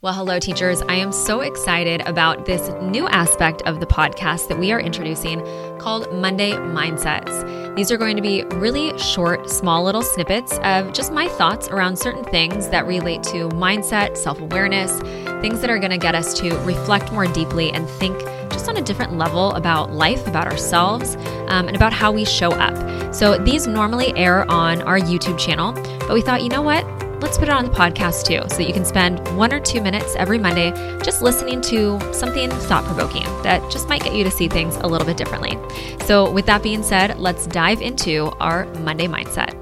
Well, hello, teachers. I am so excited about this new aspect of the podcast that we are introducing called Monday Mindsets. These are going to be really short, small little snippets of just my thoughts around certain things that relate to mindset, self awareness, things that are going to get us to reflect more deeply and think just on a different level about life, about ourselves, um, and about how we show up. So these normally air on our YouTube channel, but we thought, you know what? Let's put it on the podcast too, so that you can spend one or two minutes every Monday just listening to something thought provoking that just might get you to see things a little bit differently. So, with that being said, let's dive into our Monday mindset.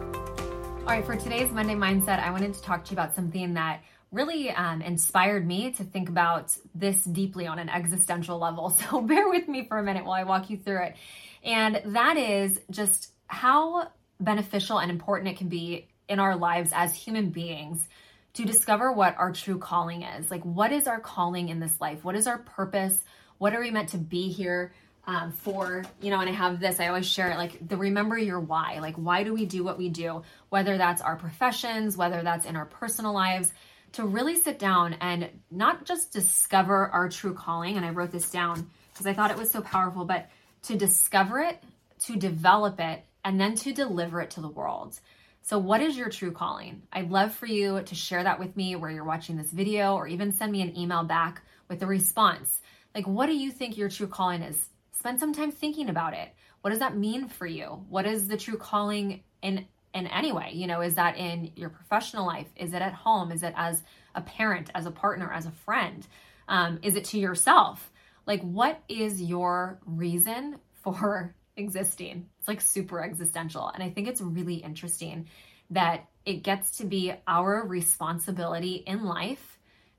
All right, for today's Monday mindset, I wanted to talk to you about something that really um, inspired me to think about this deeply on an existential level. So, bear with me for a minute while I walk you through it. And that is just how beneficial and important it can be in our lives as human beings to discover what our true calling is. Like, what is our calling in this life? What is our purpose? What are we meant to be here um, for? You know, and I have this, I always share it like the remember your why. Like, why do we do what we do? Whether that's our professions, whether that's in our personal lives, to really sit down and not just discover our true calling. And I wrote this down because I thought it was so powerful, but to discover it, to develop it, and then to deliver it to the world. So, what is your true calling? I'd love for you to share that with me where you're watching this video or even send me an email back with a response. Like, what do you think your true calling is? Spend some time thinking about it. What does that mean for you? What is the true calling in in any way? You know, is that in your professional life? Is it at home? Is it as a parent, as a partner, as a friend? Um, is it to yourself? Like, what is your reason for existing. It's like super existential. And I think it's really interesting that it gets to be our responsibility in life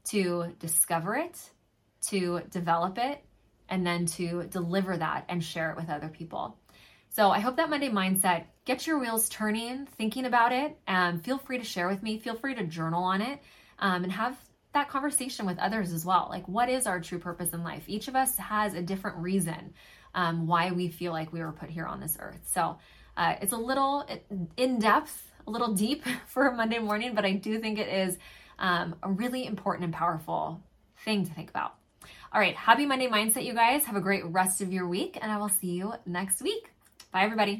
to discover it, to develop it, and then to deliver that and share it with other people. So I hope that Monday mindset gets your wheels turning, thinking about it. And feel free to share with me. Feel free to journal on it um, and have that conversation with others as well. Like, what is our true purpose in life? Each of us has a different reason um, why we feel like we were put here on this earth. So uh, it's a little in depth, a little deep for a Monday morning, but I do think it is um, a really important and powerful thing to think about. All right, happy Monday mindset, you guys. Have a great rest of your week, and I will see you next week. Bye, everybody.